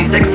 I've had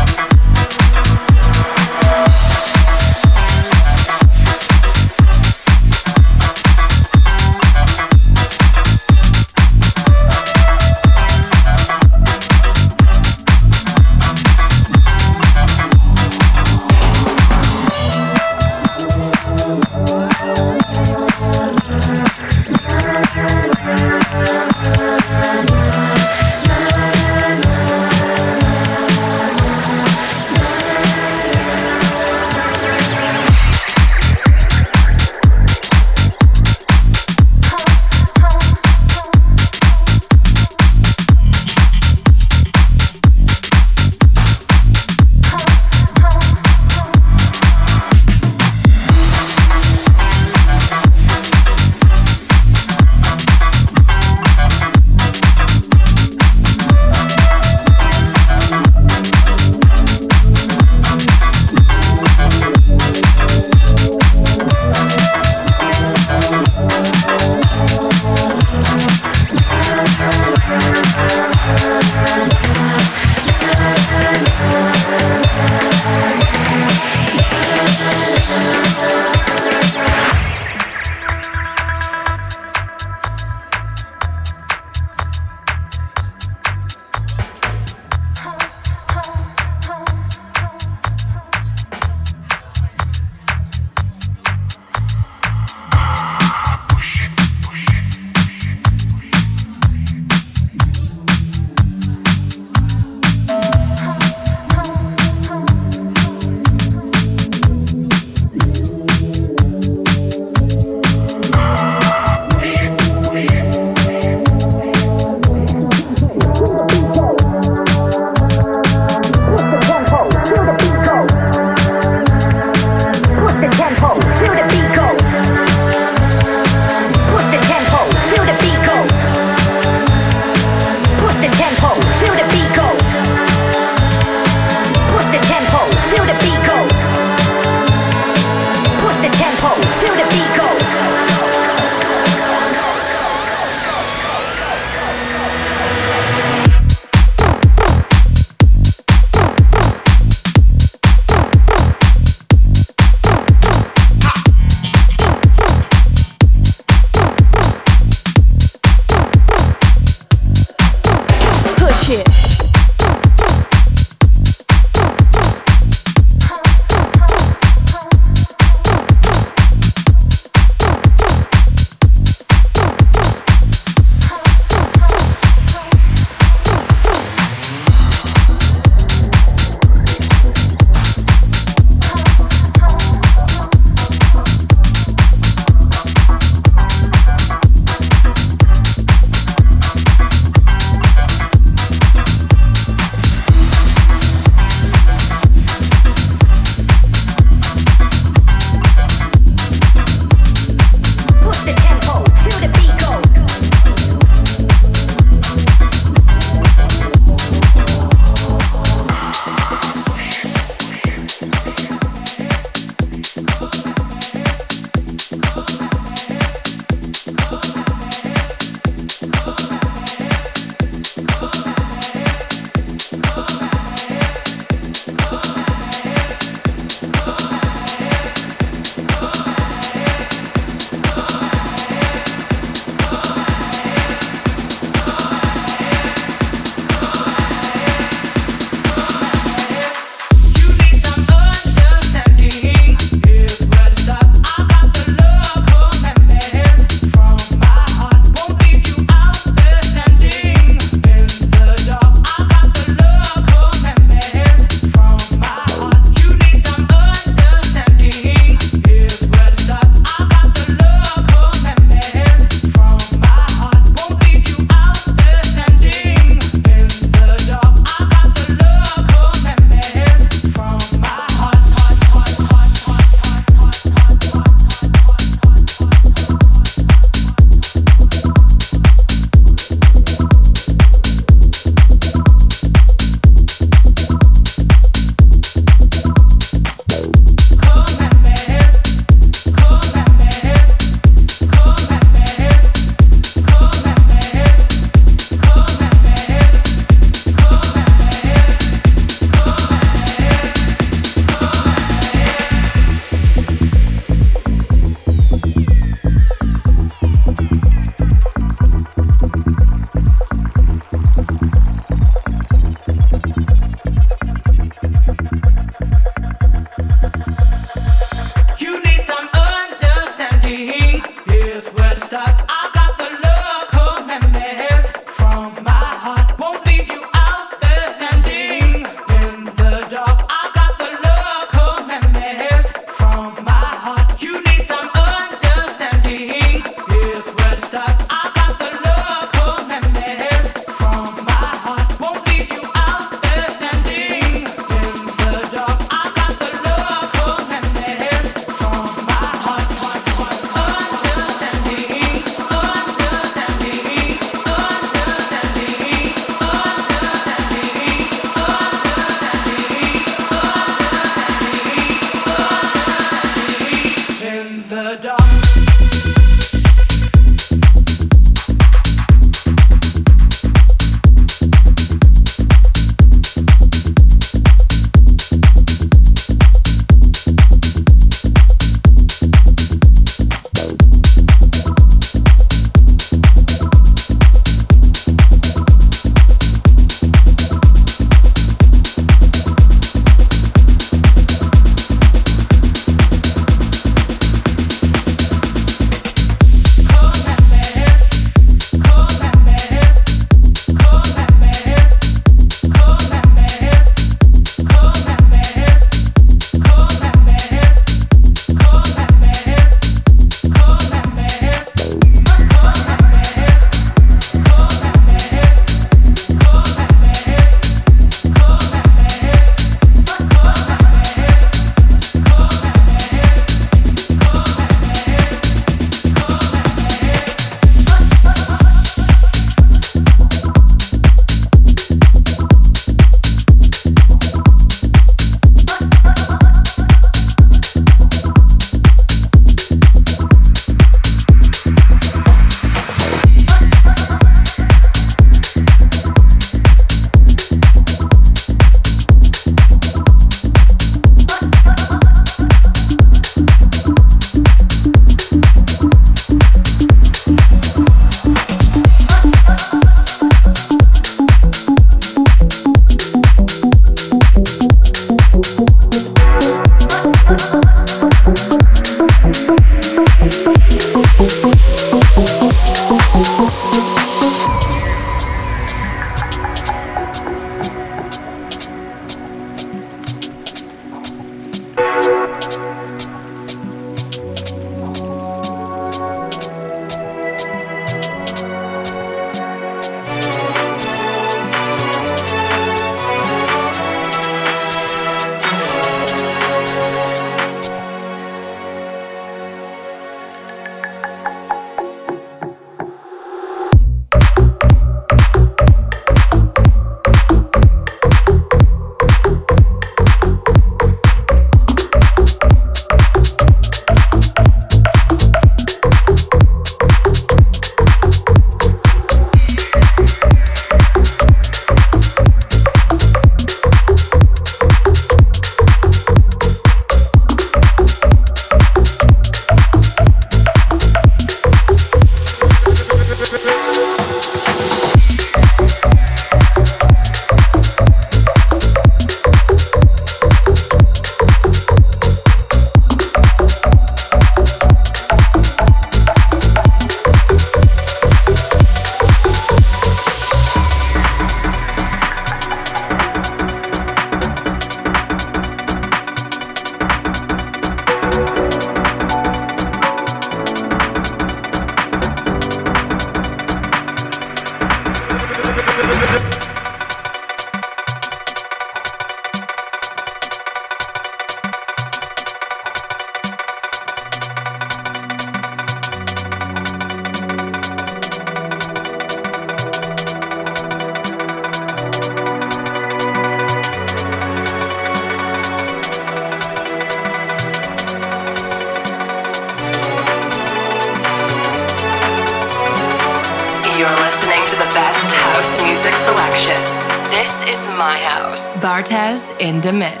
in the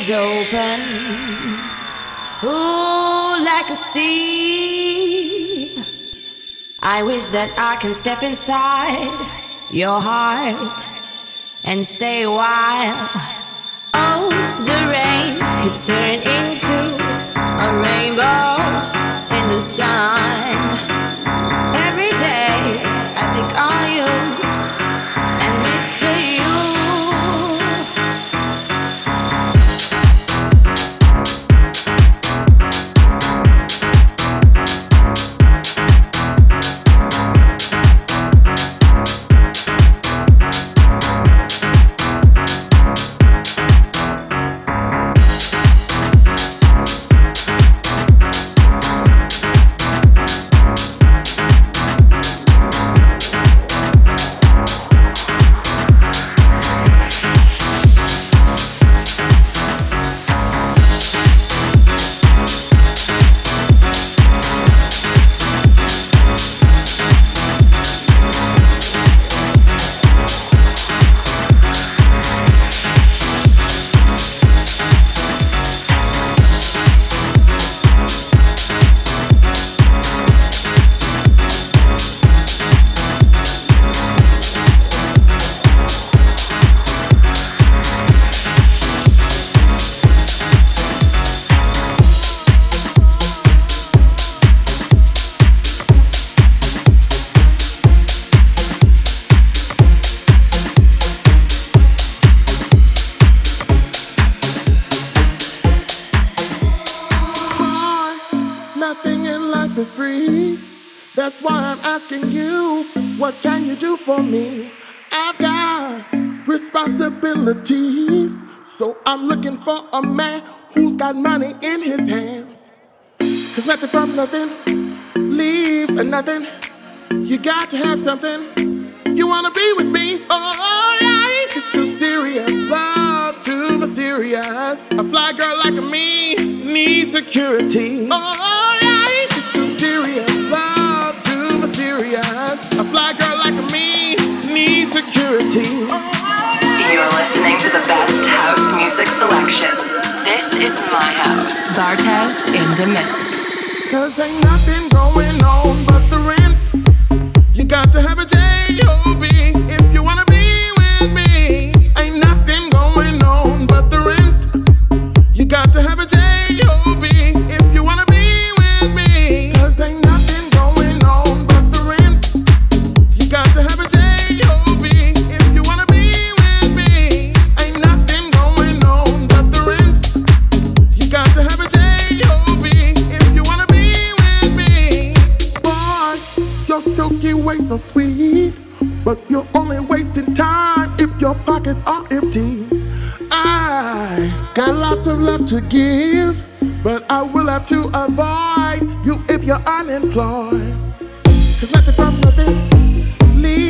spreads open, ooh, like a sea. I wish that I can step inside your heart and stay a while. Oh, the rain could turn into a rainbow in the sun. I'm asking you, what can you do for me? I've got responsibilities. So I'm looking for a man who's got money in his hands. Cause nothing from nothing leaves a nothing. You got to have something. You wanna be with me? Oh, life is too serious. Love's too mysterious. A fly girl like me needs security. Oh, A fly girl like me needs security. You're listening to the best house music selection. This is my house. Bartez in the mix. Cause ain't nothing going on but the rent. You got to have a J-O-B lots of love to give, but I will have to avoid you if you're unemployed. Cause nothing from nothing leaves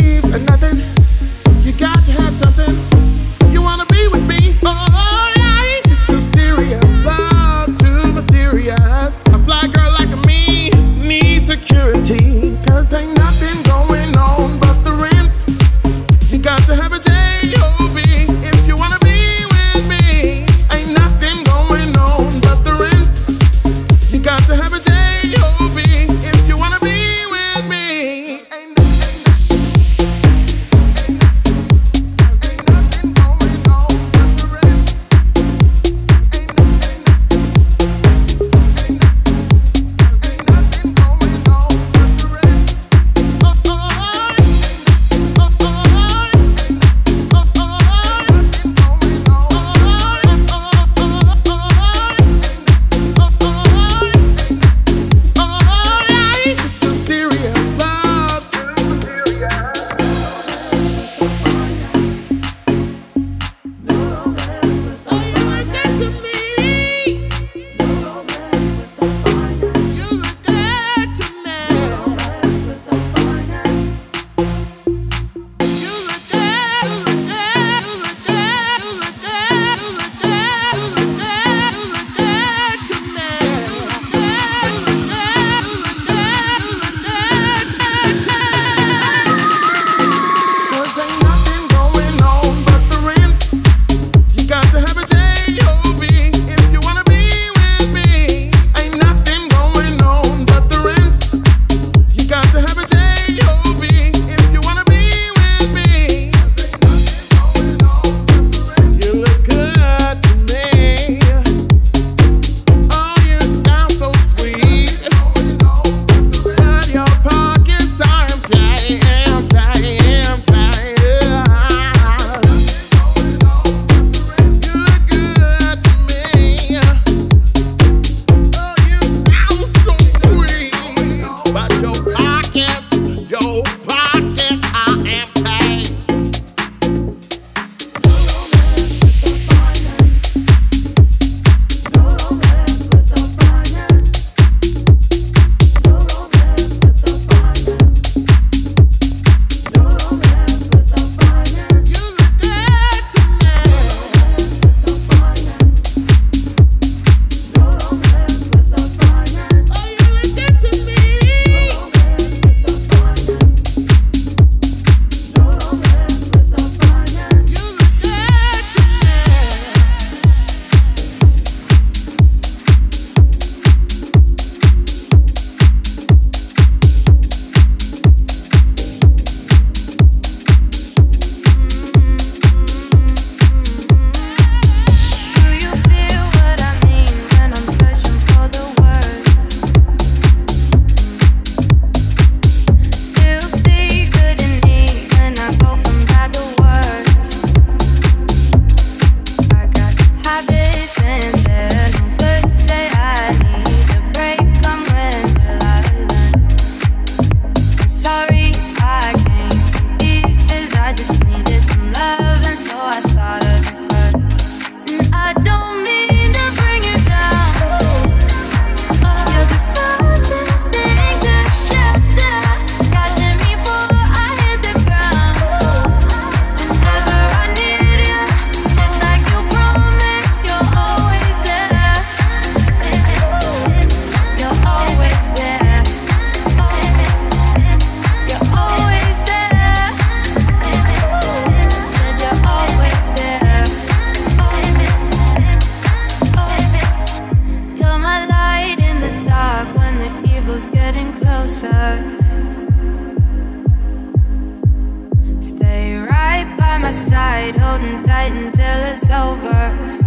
tight until it's over.